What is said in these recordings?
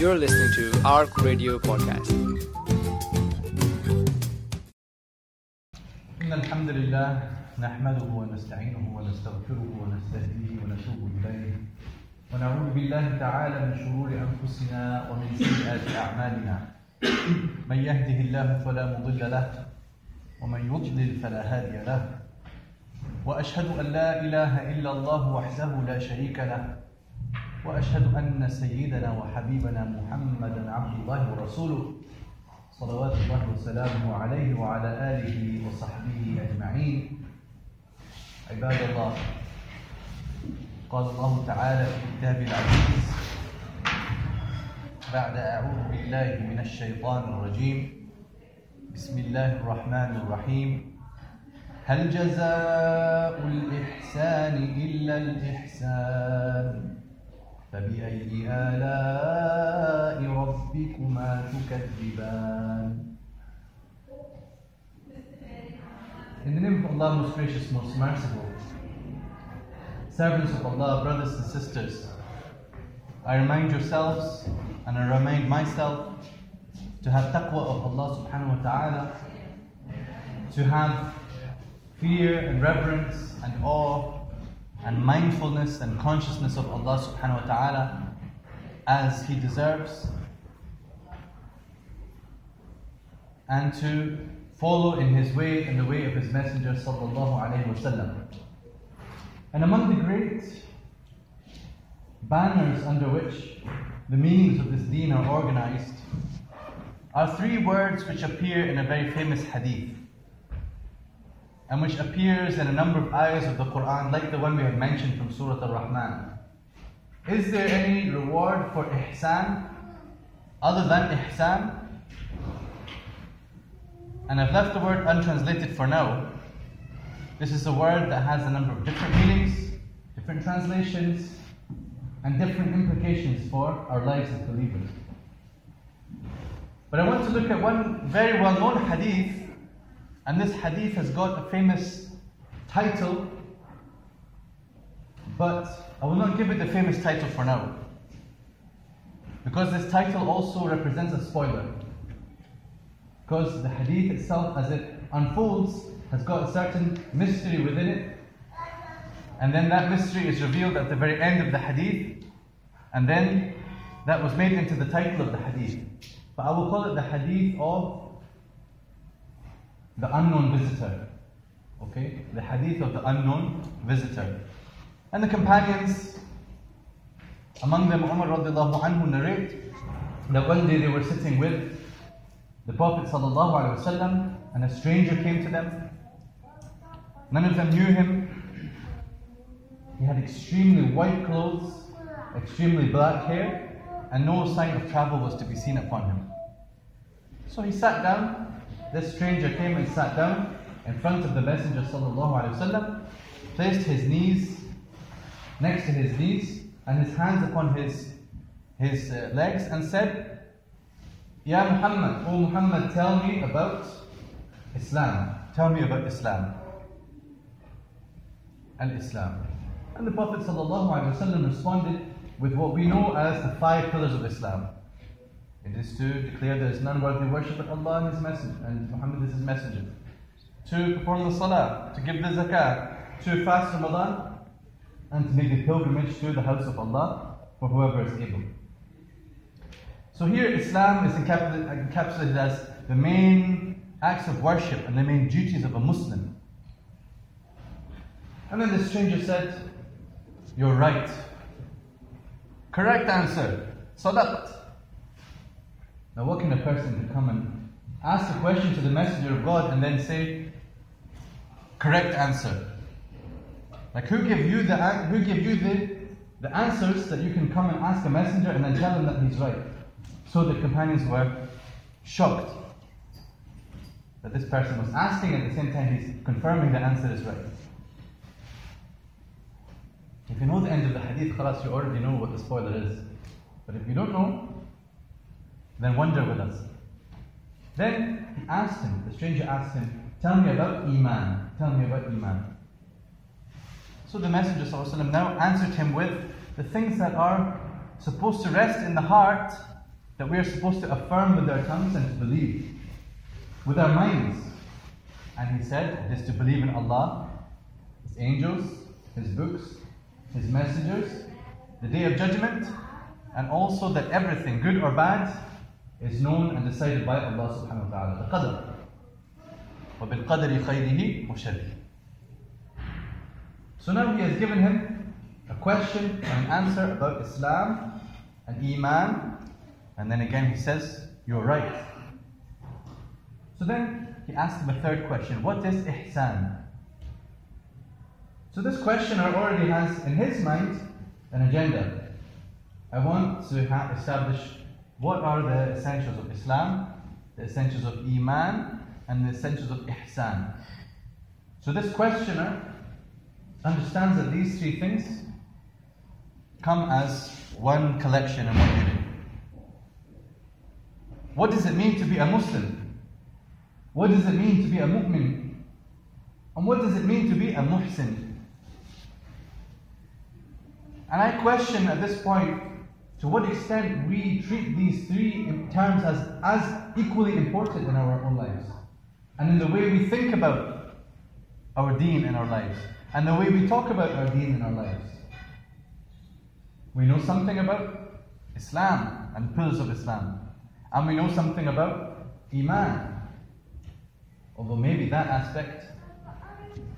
You're listening to ARC Radio Podcast. إن الحمد لله نحمده ونستعينه ونستغفره ونستهديه ونتوب إليه. ونعوذ بالله تعالى من شرور أنفسنا ومن سيئات أعمالنا. من يهده الله فلا مضل له ومن يضلل فلا هادي له. وأشهد أن لا إله إلا الله وحده لا شريك له. وأشهد أن سيدنا وحبيبنا محمدا عبد الله ورسوله صلوات الله وسلامه عليه وعلى آله وصحبه أجمعين. عباد الله قال الله تعالى في كتابه العزيز بعد أعوذ بالله من الشيطان الرجيم. بسم الله الرحمن الرحيم. هل جزاء الإحسان إلا الإحسان؟ فبأي آلاء ربكما تكذبان In the name of Allah, most gracious, most merciful, servants of Allah, brothers and sisters, I remind yourselves and I remind myself to have taqwa of Allah subhanahu wa ta'ala, to have fear and reverence and awe and mindfulness and consciousness of Allah subhanahu wa ta'ala as He deserves, and to follow in His way and the way of His Messenger sallallahu wasallam. And among the great banners under which the meanings of this deen are organized are three words which appear in a very famous hadith and which appears in a number of ayahs of the Quran, like the one we have mentioned from Surah Al Rahman. Is there any reward for ihsan other than ihsan? And I've left the word untranslated for now. This is a word that has a number of different meanings, different translations, and different implications for our lives as believers. But I want to look at one very well known hadith and this hadith has got a famous title, but I will not give it the famous title for now. Because this title also represents a spoiler. Because the hadith itself, as it unfolds, has got a certain mystery within it. And then that mystery is revealed at the very end of the hadith. And then that was made into the title of the hadith. But I will call it the hadith of the unknown visitor. Okay? The hadith of the unknown visitor. And the companions, among them Umar radiallahu anhu narrate that one day they were sitting with the Prophet sallallahu alaihi wasallam and a stranger came to them. None of them knew him. He had extremely white clothes, extremely black hair, and no sign of travel was to be seen upon him. So he sat down this stranger came and sat down in front of the Messenger وسلم, placed his knees next to his knees and his hands upon his, his uh, legs and said, Ya Muhammad, O Muhammad, tell me about Islam. Tell me about Islam. Al-Islam. And the Prophet ﷺ responded with what we know as the five pillars of Islam. It is to declare there is none worthy worship but Allah and His Messenger, and Muhammad is His Messenger. To perform the Salah, to give the Zakah, to fast Ramadan, and to make the pilgrimage to the house of Allah for whoever is able. So here Islam is encapsulated as the main acts of worship and the main duties of a Muslim. And then the stranger said, You're right. Correct answer. Sadaqat. Now, what can a person to come and ask a question to the Messenger of God and then say, correct answer? Like, who gave you the who gave you the, the answers that you can come and ask a messenger and then tell him that he's right? So the companions were shocked that this person was asking at the same time he's confirming the answer is right. If you know the end of the hadith, khalas, you already know what the spoiler is. But if you don't know, then wonder with us. Then he asked him, the stranger asked him, Tell me about Iman. Tell me about Iman. So the Messenger ﷺ now answered him with the things that are supposed to rest in the heart that we are supposed to affirm with our tongues and to believe with our minds. And he said, it is to believe in Allah, His angels, His books, His messengers, the day of judgment, and also that everything, good or bad, is known and decided by Allah subhanahu wa ta'ala. The qadr. وَبِالْقَدْرِ خَيْرِهِ وَشَرِّهِ So now he has given him a question and an answer about Islam and Iman, and then again he says, You're right. So then he asks him a third question What is ihsan? So this questioner already has in his mind an agenda. I want to ha- establish what are the essentials of Islam, the essentials of Iman, and the essentials of Ihsan. So this questioner understands that these three things come as one collection in one unit. What does it mean to be a Muslim? What does it mean to be a mu'min? And what does it mean to be a muhsin? And I question at this point to what extent we treat these three terms as, as equally important in our own lives and in the way we think about our deen in our lives and the way we talk about our deen in our lives. We know something about Islam and pillars of Islam, and we know something about Iman. Although maybe that aspect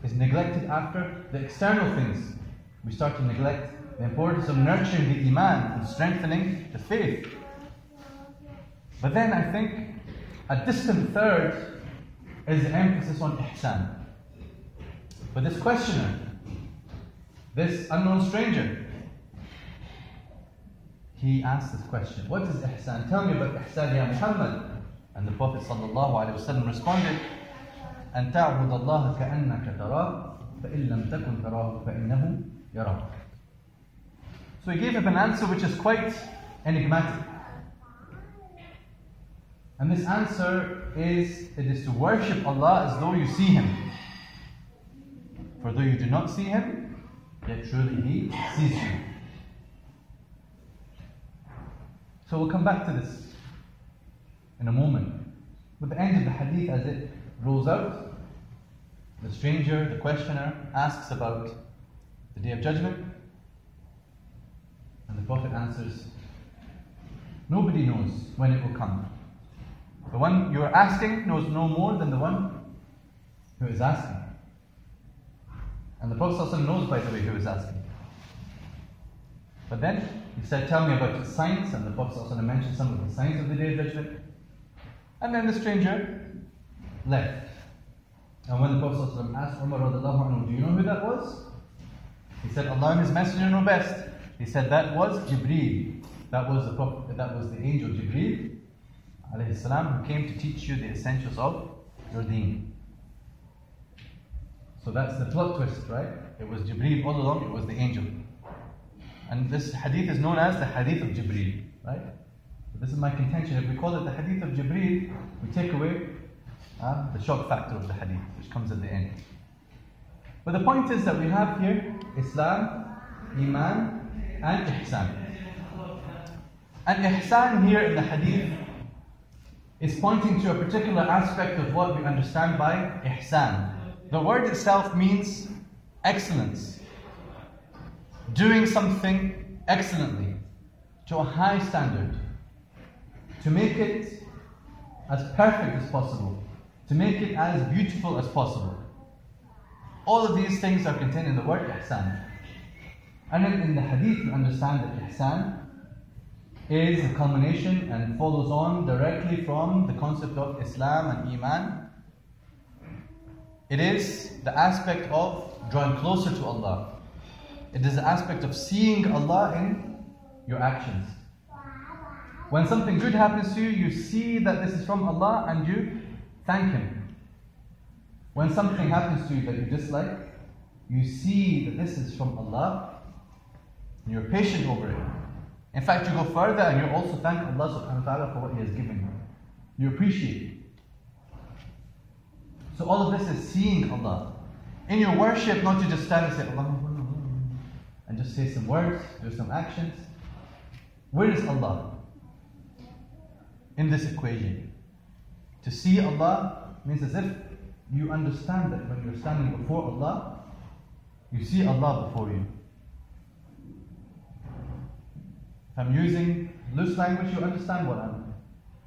is neglected after the external things. We start to neglect the importance of nurturing the Iman and strengthening the faith. But then I think a distant third is the emphasis on ihsan. But this questioner, this unknown stranger, he asked this question What is ihsan? Tell me about ihsan, ya Muhammad. And the Prophet ﷺ responded, أن تعبد الله كأنك تراه فإن لم تكن تراه فإنه يراك. so he gave him an answer which is quite enigmatic. And this answer is it is to worship Allah as though you see Him. For though you do not see Him, yet truly He sees you. So we'll come back to this in a moment. With the end of the hadith as it rolls out, the stranger, the questioner, asks about the day of judgment. And the Prophet answers, Nobody knows when it will come. The one you are asking knows no more than the one who is asking. And the Prophet ﷺ knows, by the way, who is asking. But then he said, Tell me about the signs, and the Prophet ﷺ mentioned some of the signs of the day of judgment. And then the stranger left. And when the Prophet ﷺ asked Umar, anhu, Do you know who that was? He said, Allah and His Messenger know best. He said, That was Jibreel. That was the, Prophet, that was the angel Jibreel salam, who came to teach you the essentials of your deen. So that's the plot twist, right? It was Jibreel all along, it was the angel. And this hadith is known as the hadith of Jibreel, right? So this is my contention. If we call it the hadith of Jibreel, we take away uh, the shock factor of the hadith, which comes at the end. But the point is that we have here Islam, Iman, and Ihsan. And Ihsan here in the hadith is pointing to a particular aspect of what we understand by ihsan. The word itself means excellence, doing something excellently, to a high standard, to make it as perfect as possible, to make it as beautiful as possible. All of these things are contained in the word ihsan. And in the hadith, we understand that ihsan is a culmination and follows on directly from the concept of Islam and Iman. It is the aspect of drawing closer to Allah. It is the aspect of seeing Allah in your actions. When something good happens to you, you see that this is from Allah and you thank Him. When something happens to you that you dislike, you see that this is from Allah and you're patient over it. In fact, you go further and you also thank Allah subhanahu wa ta'ala for what He has given you. You appreciate it. So all of this is seeing Allah. In your worship, not to just stand and say Allah and just say some words, do some actions. Where is Allah? in this equation. To see Allah means as if you understand that when you're standing before Allah, you see Allah before you. If I'm using loose language, you understand what I'm,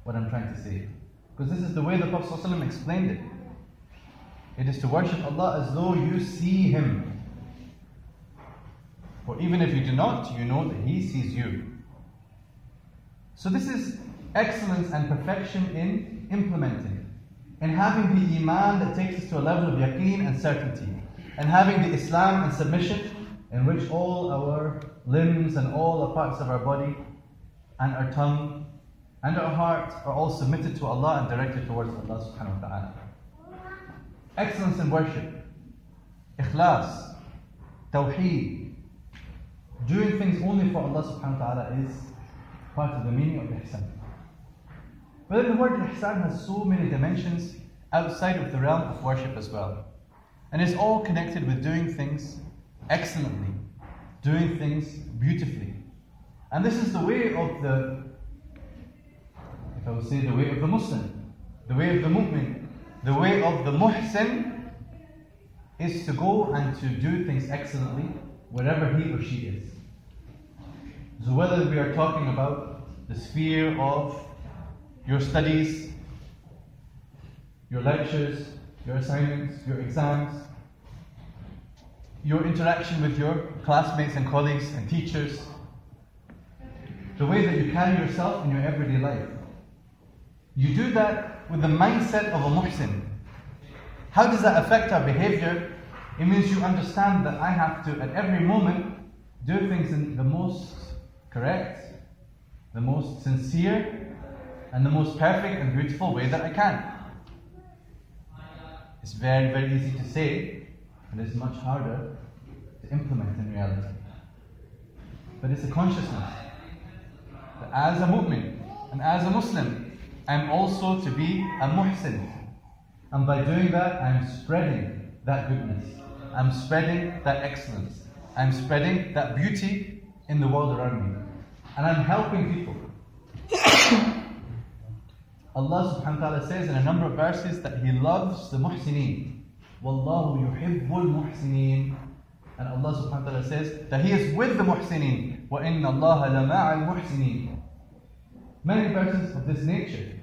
what I'm trying to say. Because this is the way the Prophet explained it. It is to worship Allah as though you see Him. For even if you do not, you know that He sees you. So this is excellence and perfection in implementing. In having the Iman that takes us to a level of yaqeen and certainty. And having the Islam and submission in which all our limbs and all the parts of our body and our tongue and our heart are all submitted to Allah and directed towards Allah subhanahu wa ta'ala. Excellence in worship, ikhlas, tawheed, doing things only for Allah subhanahu wa ta'ala is part of the meaning of ihsan. But the word ihsan has so many dimensions outside of the realm of worship as well. And it's all connected with doing things excellently, doing things beautifully. And this is the way of the if I would say the way of the Muslim, the way of the mu'min, the way of the muhsin is to go and to do things excellently wherever he or she is. So whether we are talking about the sphere of your studies, your lectures, your assignments, your exams, your interaction with your classmates and colleagues and teachers, the way that you carry yourself in your everyday life. You do that with the mindset of a muhsin. How does that affect our behavior? It means you understand that I have to, at every moment, do things in the most correct, the most sincere, and the most perfect and beautiful way that I can. It's very, very easy to say, and it's much harder to implement in reality. But it's a consciousness that as a mu'min and as a Muslim, I'm also to be a muhsin. And by doing that, I'm spreading that goodness. I'm spreading that excellence. I'm spreading that beauty in the world around me. And I'm helping people. Allah subhanahu wa ta'ala says in a number of verses that He loves the muhsineen. Wallahu yuhibbul muhsineen. And Allah subhanahu wa ta'ala says that He is with the muhsineen. وَإِنَّ اللَّهَ لَمَعَ الْمُحْسِنِينَ Many verses of this nature.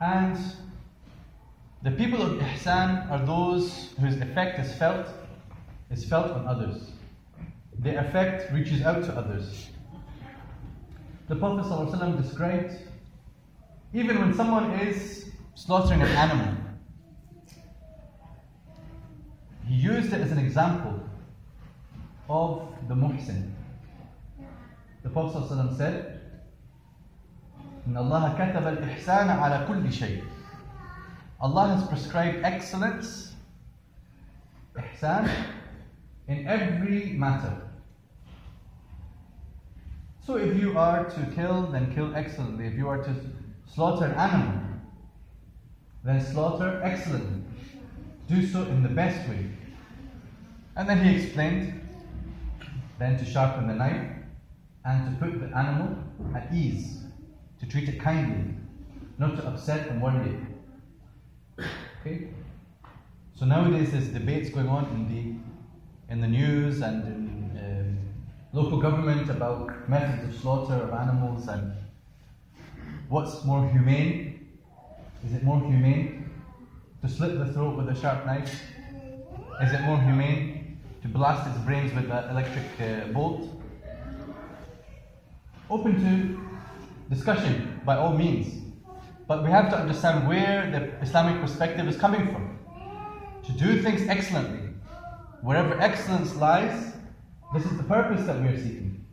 And the people of ihsan are those whose effect is felt, is felt on others. Their effect reaches out to others. The Prophet ﷺ described even when someone is slaughtering an animal, he used it as an example of the muhsin. The Prophet ﷺ said, إن الله كتب الإحسان على كل شيء. Allah has prescribed excellence, ihsan, in every matter. So if you are to kill, then kill excellently. If you are to slaughter an animal, then slaughter excellently. Do so in the best way. And then he explained then to sharpen the knife and to put the animal at ease, to treat it kindly, not to upset and worry it. Okay? So nowadays there's debates going on in the in the news and in um, local government about methods of slaughter of animals and what's more humane. Is it more humane to slit the throat with a sharp knife? Is it more humane to blast its brains with an electric uh, bolt? Open to discussion by all means. But we have to understand where the Islamic perspective is coming from. To do things excellently. Wherever excellence lies, this is the purpose that we are seeking.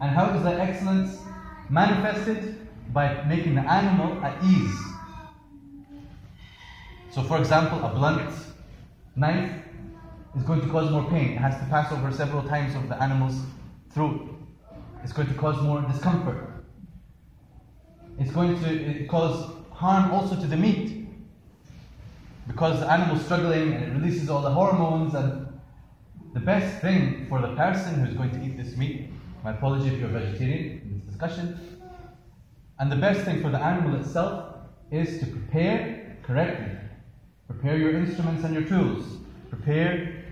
And how is that excellence manifested? By making the animal at ease. So, for example, a blunt knife is going to cause more pain. It has to pass over several times of the animal's throat. It's going to cause more discomfort. It's going to cause harm also to the meat. Because the animal's struggling and it releases all the hormones and the best thing for the person who's going to eat this meat, my apology if you're a vegetarian in this discussion, And the best thing for the animal itself is to prepare correctly. Prepare your instruments and your tools. Prepare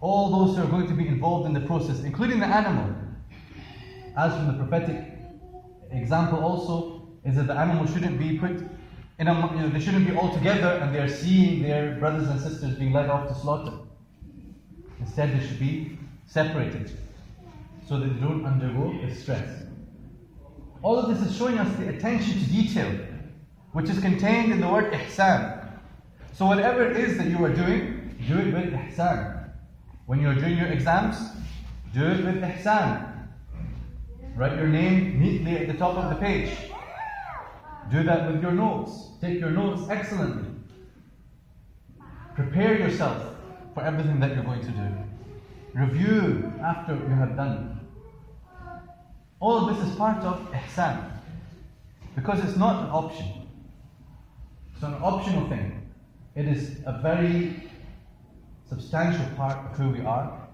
all those who are going to be involved in the process, including the animal. As from the prophetic example also, is that the animal shouldn't be put in a, you know, they shouldn't be all together and they are seeing their brothers and sisters being led off to slaughter. Instead, they should be separated so that they don't undergo the stress. All of this is showing us the attention to detail, which is contained in the word ihsan. So, whatever it is that you are doing, do it with ihsan. When you're doing your exams, do it with ihsan. Write your name neatly at the top of the page. Do that with your notes. Take your notes excellently. Prepare yourself for everything that you're going to do. Review after you have done. All of this is part of ihsan. Because it's not an option. It's an optional thing. It is a very substantial part of who we are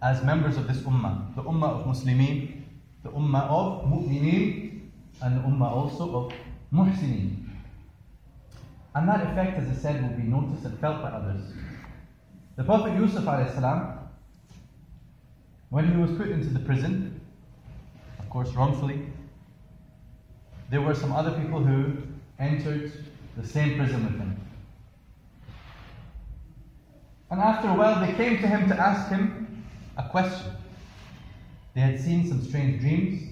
as members of this ummah. The ummah of Muslimin, the ummah of mu'mineen, and the ummah also of muhsinin. And that effect, as I said, will be noticed and felt by others. The Prophet Yusuf salam, when he was put into the prison, of course wrongfully, there were some other people who entered the same prison with him. And after a while, they came to him to ask him a question. They had seen some strange dreams,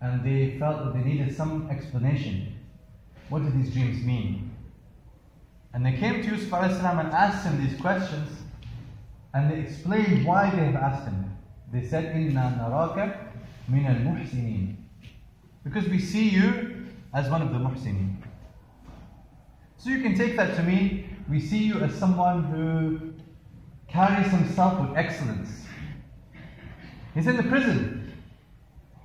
and they felt that they needed some explanation. What do these dreams mean? And they came to Yusuf and asked him these questions, and they explained why they have asked him. They said, Inna naraka min al muhsinin. Because we see you as one of the muhsinin. So you can take that to mean we see you as someone who carries himself with excellence. He's in the prison.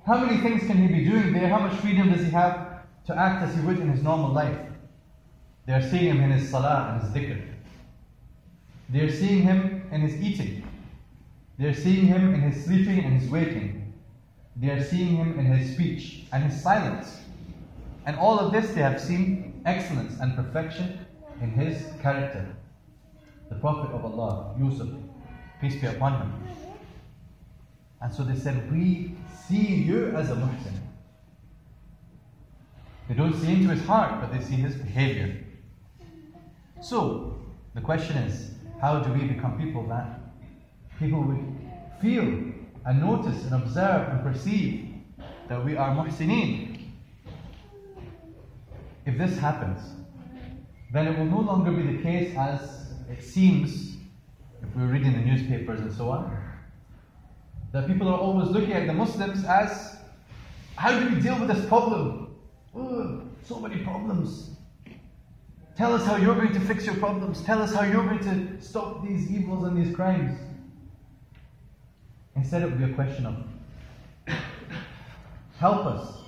How many things can he be doing there? How much freedom does he have to act as he would in his normal life? They are seeing him in his salah and his dhikr. They are seeing him in his eating. They are seeing him in his sleeping and his waking. They are seeing him in his speech and his silence. And all of this they have seen excellence and perfection in his character. The Prophet of Allah, Yusuf, peace be upon him. And so they said, We see you as a muhsin. They don't see into his heart, but they see his behavior. So, the question is, how do we become people that people would feel and notice and observe and perceive that we are muhsineen? If this happens, then it will no longer be the case as it seems if we're reading the newspapers and so on that people are always looking at the Muslims as how do we deal with this problem? Oh, so many problems. Tell us how you're going to fix your problems. Tell us how you're going to stop these evils and these crimes. Instead, it would be a question of help us,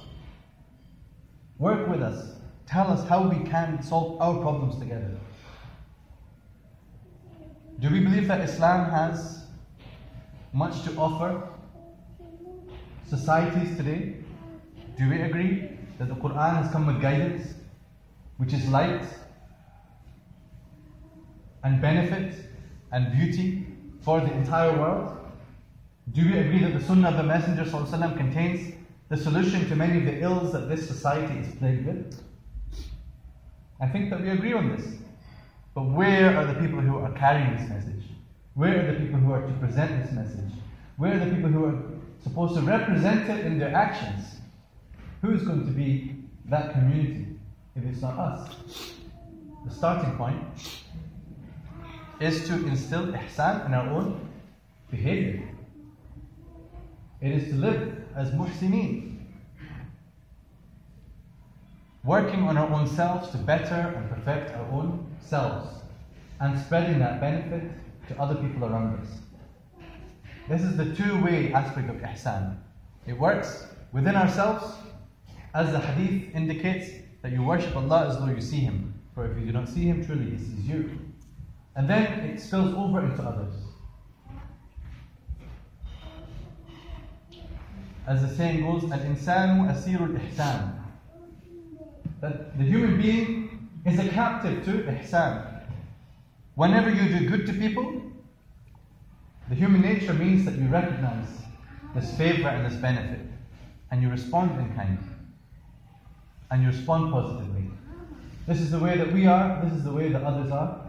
work with us, tell us how we can solve our problems together. Do we believe that Islam has much to offer societies today? Do we agree that the Quran has come with guidance, which is light and benefit and beauty for the entire world? Do we agree that the Sunnah of the Messenger contains the solution to many of the ills that this society is plagued with? I think that we agree on this. But where are the people who are carrying this message? Where are the people who are to present this message? Where are the people who are supposed to represent it in their actions? Who is going to be that community if it's not us? The starting point is to instill ihsan in our own behavior. It is to live as muhsineen. Working on our own selves to better and perfect our own selves and spreading that benefit to other people around us. This is the two way aspect of ihsan. It works within ourselves, as the hadith indicates that you worship Allah as though you see Him. For if you do not see Him, truly He sees you. And then it spills over into others. as the saying goes, Al-insanu asirul ihsan. That the human being is a captive to ihsan. Whenever you do good to people, the human nature means that you recognize this favor and this benefit, and you respond in kind, and you respond positively. This is the way that we are, this is the way that others are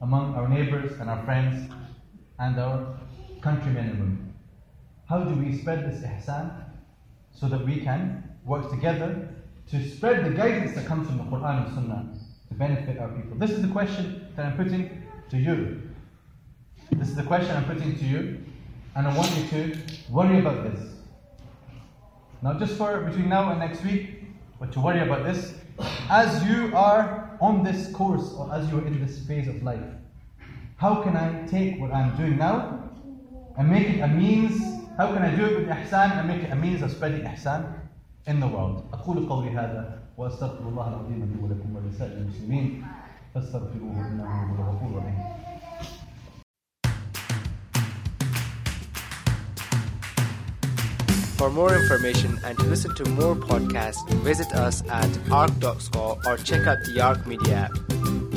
among our neighbors and our friends and our countrymen and women. How do we spread this ihsan so that we can work together to spread the guidance that comes from the Quran and Sunnah to benefit our people? This is the question that I'm putting to you. This is the question I'm putting to you, and I want you to worry about this. Not just for between now and next week, but to worry about this as you are on this course or as you are in this phase of life. How can I take what I'm doing now and make it a means? How can I do it with ihsan and make it a means of spreading ihsan in the world? أقول قولي هذا وأستغفر الله العظيم لي ولكم ولسائر المسلمين فاستغفروه إنه هو الغفور الرحيم. For more information and to listen to more podcasts, visit us at arc.score or check out the Arc Media app.